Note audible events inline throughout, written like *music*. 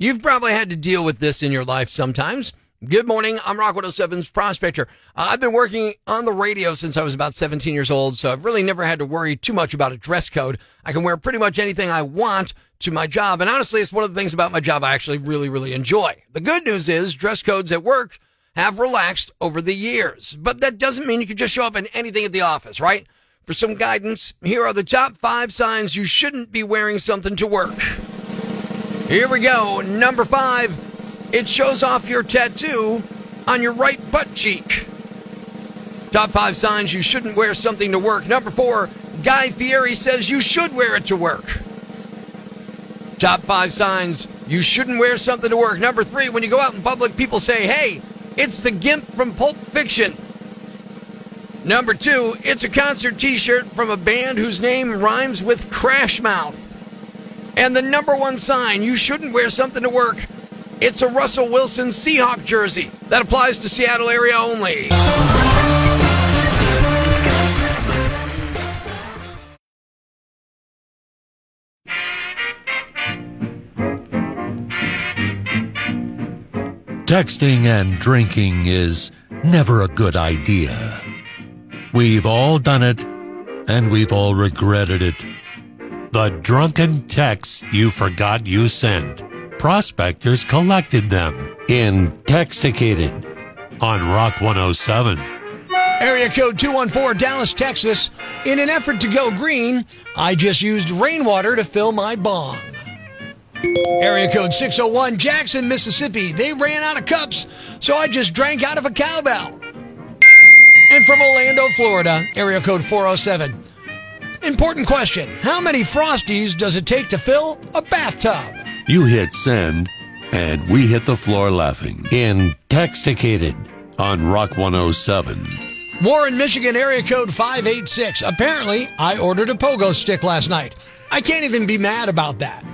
You've probably had to deal with this in your life sometimes. Good morning. I'm Rock 107's Prospector. Uh, I've been working on the radio since I was about 17 years old, so I've really never had to worry too much about a dress code. I can wear pretty much anything I want to my job, and honestly, it's one of the things about my job I actually really, really enjoy. The good news is dress codes at work have relaxed over the years, but that doesn't mean you can just show up in anything at the office, right? For some guidance, here are the top five signs you shouldn't be wearing something to work. Here we go. Number five, it shows off your tattoo on your right butt cheek. Top five signs you shouldn't wear something to work. Number four, Guy Fieri says you should wear it to work. Top five signs you shouldn't wear something to work. Number three, when you go out in public, people say, hey, it's the Gimp from Pulp Fiction. Number two, it's a concert t shirt from a band whose name rhymes with Crash Mouth. And the number one sign you shouldn't wear something to work. It's a Russell Wilson Seahawk jersey. That applies to Seattle area only. Texting and drinking is never a good idea. We've all done it, and we've all regretted it. The drunken texts you forgot you sent. Prospectors collected them in Texticated on Rock 107. Area code 214, Dallas, Texas. In an effort to go green, I just used rainwater to fill my bong. Area code 601, Jackson, Mississippi. They ran out of cups, so I just drank out of a cowbell. And from Orlando, Florida, area code 407. Important question How many Frosties does it take to fill a bathtub? You hit send, and we hit the floor laughing Intoxicated on Rock 107. Warren, Michigan, area code 586. Apparently, I ordered a pogo stick last night. I can't even be mad about that.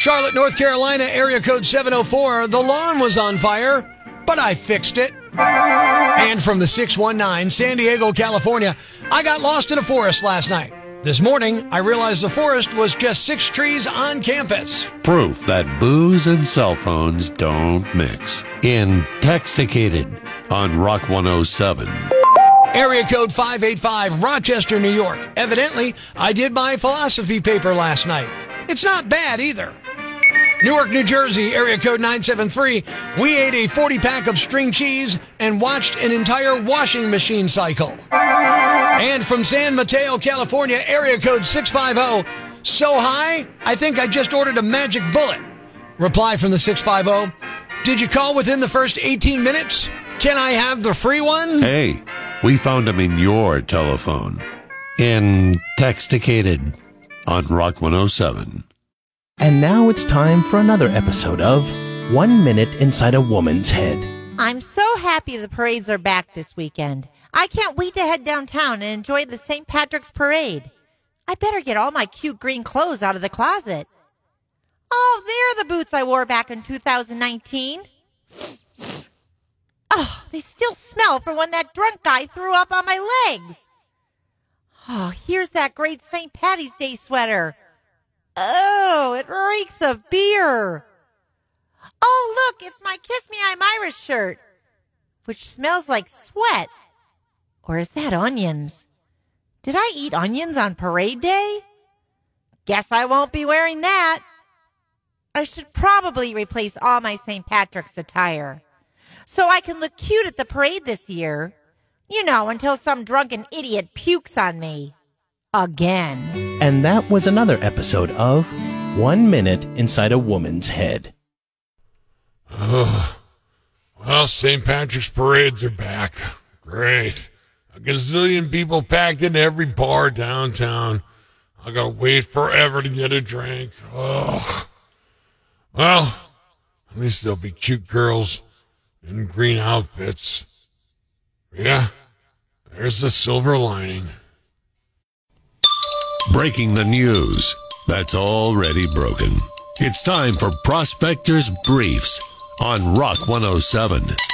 Charlotte, North Carolina, area code 704. The lawn was on fire, but I fixed it. And from the 619, San Diego, California, I got lost in a forest last night. This morning, I realized the forest was just six trees on campus. Proof that booze and cell phones don't mix. In Texticated on Rock 107. Area code 585, Rochester, New York. Evidently, I did my philosophy paper last night. It's not bad either. Newark, New Jersey, area code 973. We ate a 40 pack of string cheese and watched an entire washing machine cycle. And from San Mateo, California, area code 650. So high, I think I just ordered a magic bullet. Reply from the 650. Did you call within the first 18 minutes? Can I have the free one? Hey, we found him in your telephone. In Texticated on Rock 107. And now it's time for another episode of One Minute Inside a Woman's Head. I'm so happy the parades are back this weekend. I can't wait to head downtown and enjoy the St. Patrick's Parade. I better get all my cute green clothes out of the closet. Oh, they're the boots I wore back in 2019. Oh, they still smell from when that drunk guy threw up on my legs. Oh, here's that great St. Patty's Day sweater. Oh, it reeks of beer. Oh, look, it's my Kiss Me I'm Irish shirt, which smells like sweat. Or is that onions? Did I eat onions on parade day? Guess I won't be wearing that. I should probably replace all my St. Patrick's attire so I can look cute at the parade this year. You know, until some drunken idiot pukes on me. Again. And that was another episode of One Minute Inside a Woman's Head. Oh, well, St. Patrick's parades are back. Great. A gazillion people packed into every bar downtown. I gotta wait forever to get a drink. Oh. Well, at least there'll be cute girls in green outfits. Yeah, there's the silver lining. Breaking the news that's already broken. It's time for Prospectors Briefs on Rock 107.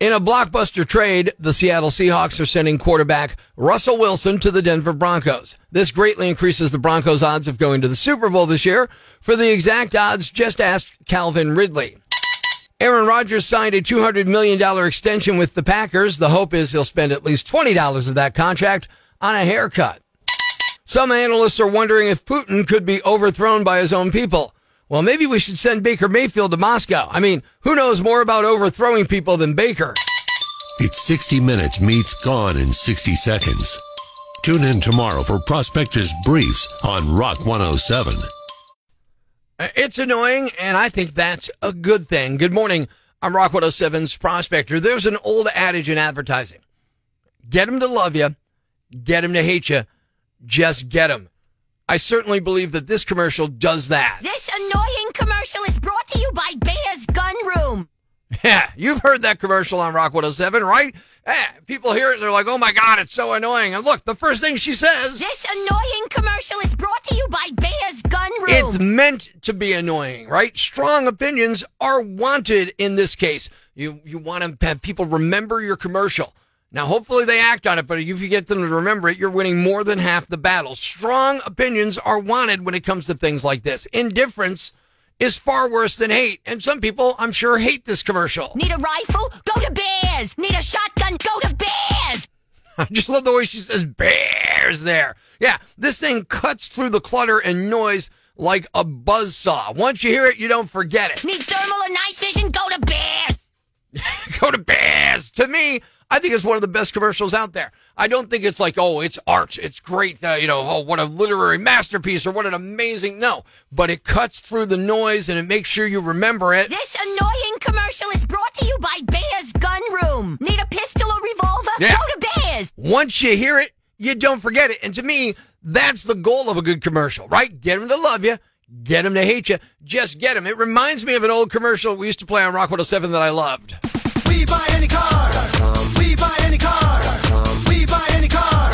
In a blockbuster trade, the Seattle Seahawks are sending quarterback Russell Wilson to the Denver Broncos. This greatly increases the Broncos' odds of going to the Super Bowl this year. For the exact odds, just ask Calvin Ridley. Aaron Rodgers signed a $200 million extension with the Packers. The hope is he'll spend at least $20 of that contract on a haircut. Some analysts are wondering if Putin could be overthrown by his own people. Well, maybe we should send Baker Mayfield to Moscow. I mean, who knows more about overthrowing people than Baker? It's 60 Minutes meets Gone in 60 Seconds. Tune in tomorrow for Prospectors Briefs on Rock 107. Uh, it's annoying, and I think that's a good thing. Good morning. I'm Rock 107's Prospector. There's an old adage in advertising get them to love you, get them to hate you, just get them. I certainly believe that this commercial does that. This annoying commercial is brought to you by Bear's Gun Room. Yeah, you've heard that commercial on Rock 107, right? Yeah, people hear it they're like, oh my God, it's so annoying. And look, the first thing she says, This annoying commercial is brought to you by Bear's Gun Room. it's meant to be annoying, right? Strong opinions are wanted in this case. You, you want to have people remember your commercial. Now, hopefully they act on it, but if you get them to remember it, you're winning more than half the battle. Strong opinions are wanted when it comes to things like this. Indifference is far worse than hate. And some people, I'm sure, hate this commercial. Need a rifle? Go to Bear's. Need a shotgun? Go to Bear's. *laughs* I just love the way she says bears there. Yeah, this thing cuts through the clutter and noise like a buzz saw. Once you hear it, you don't forget it. Need thermal or night vision? Go to Bear's. *laughs* Go to bears. To me, I think it's one of the best commercials out there. I don't think it's like, oh, it's art. It's great. Uh, you know, oh, what a literary masterpiece or what an amazing. No, but it cuts through the noise and it makes sure you remember it. This annoying commercial is brought to you by Bear's Gun Room. Need a pistol or revolver? Yeah. Go to Bear's. Once you hear it, you don't forget it. And to me, that's the goal of a good commercial, right? Get them to love you. Get them to hate you. Just get them. It reminds me of an old commercial we used to play on Rock 107 that I loved. We buy any car. We buy any car. We buy any car.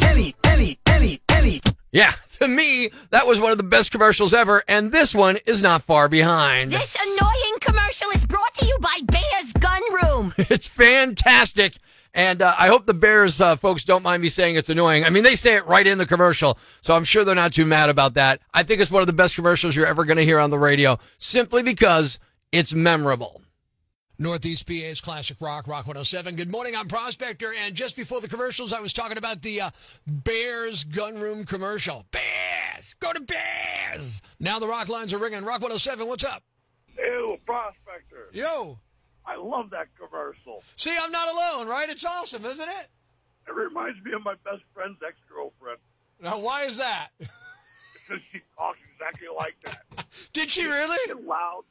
Any, any, any, any. Yeah, *laughs* to me, that was one of the best commercials ever, and this one is not far behind. This annoying commercial is brought to you by Bear's Gun Room. *laughs* It's fantastic. And uh, I hope the Bears uh, folks don't mind me saying it's annoying. I mean, they say it right in the commercial, so I'm sure they're not too mad about that. I think it's one of the best commercials you're ever going to hear on the radio, simply because it's memorable. Northeast PA's Classic Rock, Rock 107. Good morning, I'm Prospector. And just before the commercials, I was talking about the uh, Bears Gunroom commercial. Bears! Go to Bears! Now the rock lines are ringing. Rock 107, what's up? Ew, Prospector. Yo! I love that commercial. See, I'm not alone, right? It's awesome, isn't it? It reminds me of my best friend's ex girlfriend Now, why is that? *laughs* because she talks exactly like that. Did she really? Get loud.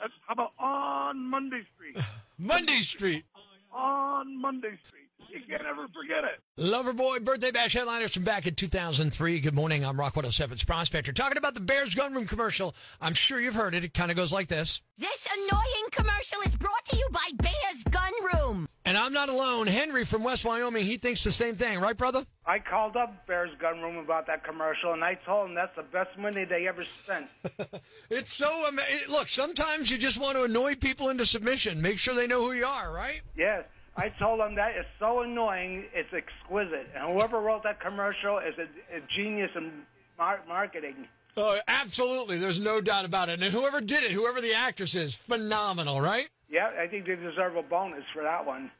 That's, how about on Monday Street? *laughs* Monday Street. On Monday Street. You can't ever forget it. Loverboy birthday bash headliners from back in 2003. Good morning. I'm Rock 107's Prospector. Talking about the Bears Gunroom commercial. I'm sure you've heard it. It kind of goes like this. This annoying commercial is brought to you by Bear's Gunroom. And I'm not alone. Henry from West Wyoming, he thinks the same thing, right, brother? I called up Bear's Gun Room about that commercial, and I told them that's the best money they ever spent. *laughs* It's so ama- it- Look, sometimes you just want to annoy people into submission. Make sure they know who you are, right? yes, I told them that is so annoying, it's exquisite. And whoever wrote that commercial is a, a genius in mar- marketing. Oh, absolutely. There's no doubt about it. And whoever did it, whoever the actress is, phenomenal, right? Yeah, I think they deserve a bonus for that one.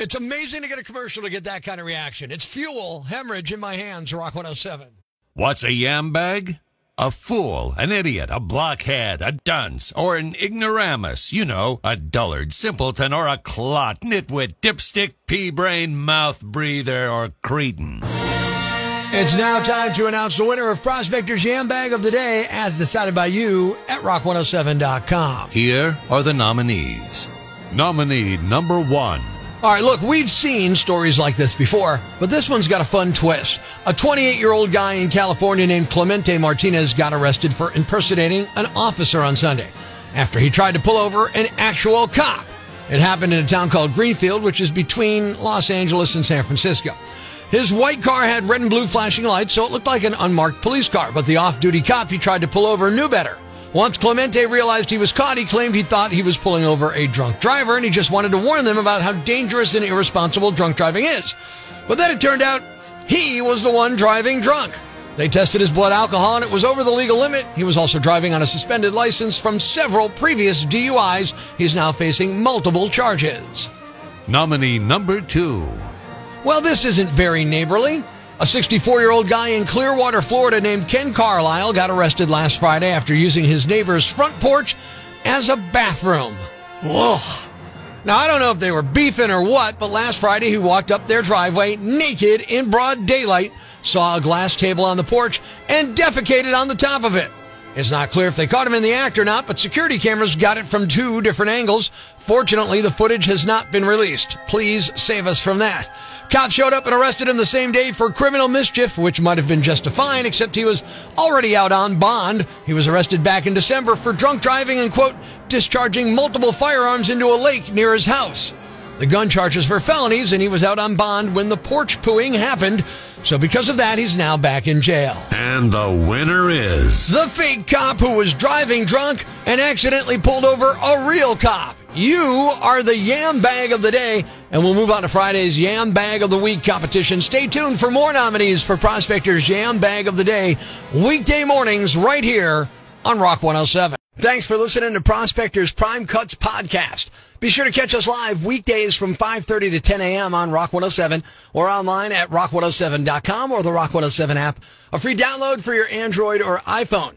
It's amazing to get a commercial to get that kind of reaction. It's fuel, hemorrhage in my hands, Rock 107. What's a yam bag? A fool, an idiot, a blockhead, a dunce, or an ignoramus. You know, a dullard, simpleton, or a clot, nitwit, dipstick, pea brain, mouth breather, or cretin. It's now time to announce the winner of Prospector's Yam Bag of the Day as decided by you at rock107.com. Here are the nominees. Nominee number one. All right, look, we've seen stories like this before, but this one's got a fun twist. A 28 year old guy in California named Clemente Martinez got arrested for impersonating an officer on Sunday after he tried to pull over an actual cop. It happened in a town called Greenfield, which is between Los Angeles and San Francisco. His white car had red and blue flashing lights, so it looked like an unmarked police car, but the off duty cop he tried to pull over knew better. Once Clemente realized he was caught, he claimed he thought he was pulling over a drunk driver and he just wanted to warn them about how dangerous and irresponsible drunk driving is. But then it turned out he was the one driving drunk. They tested his blood alcohol and it was over the legal limit. He was also driving on a suspended license from several previous DUIs. He's now facing multiple charges. Nominee number two. Well, this isn't very neighborly. A 64 year old guy in Clearwater, Florida named Ken Carlisle got arrested last Friday after using his neighbor's front porch as a bathroom. Ugh. Now, I don't know if they were beefing or what, but last Friday he walked up their driveway naked in broad daylight, saw a glass table on the porch, and defecated on the top of it. It's not clear if they caught him in the act or not, but security cameras got it from two different angles. Fortunately, the footage has not been released. Please save us from that. Cops showed up and arrested him the same day for criminal mischief, which might have been just a fine, except he was already out on bond. He was arrested back in December for drunk driving and, quote, discharging multiple firearms into a lake near his house. The gun charges for felonies, and he was out on bond when the porch pooing happened. So because of that, he's now back in jail. And the winner is. The fake cop who was driving drunk and accidentally pulled over a real cop. You are the yam bag of the day, and we'll move on to Friday's Yam Bag of the Week competition. Stay tuned for more nominees for Prospector's Yam Bag of the Day, weekday mornings right here on Rock 107. Thanks for listening to Prospector's Prime Cuts podcast. Be sure to catch us live weekdays from 5.30 to 10 a.m. on Rock 107 or online at rock107.com or the Rock 107 app, a free download for your Android or iPhone.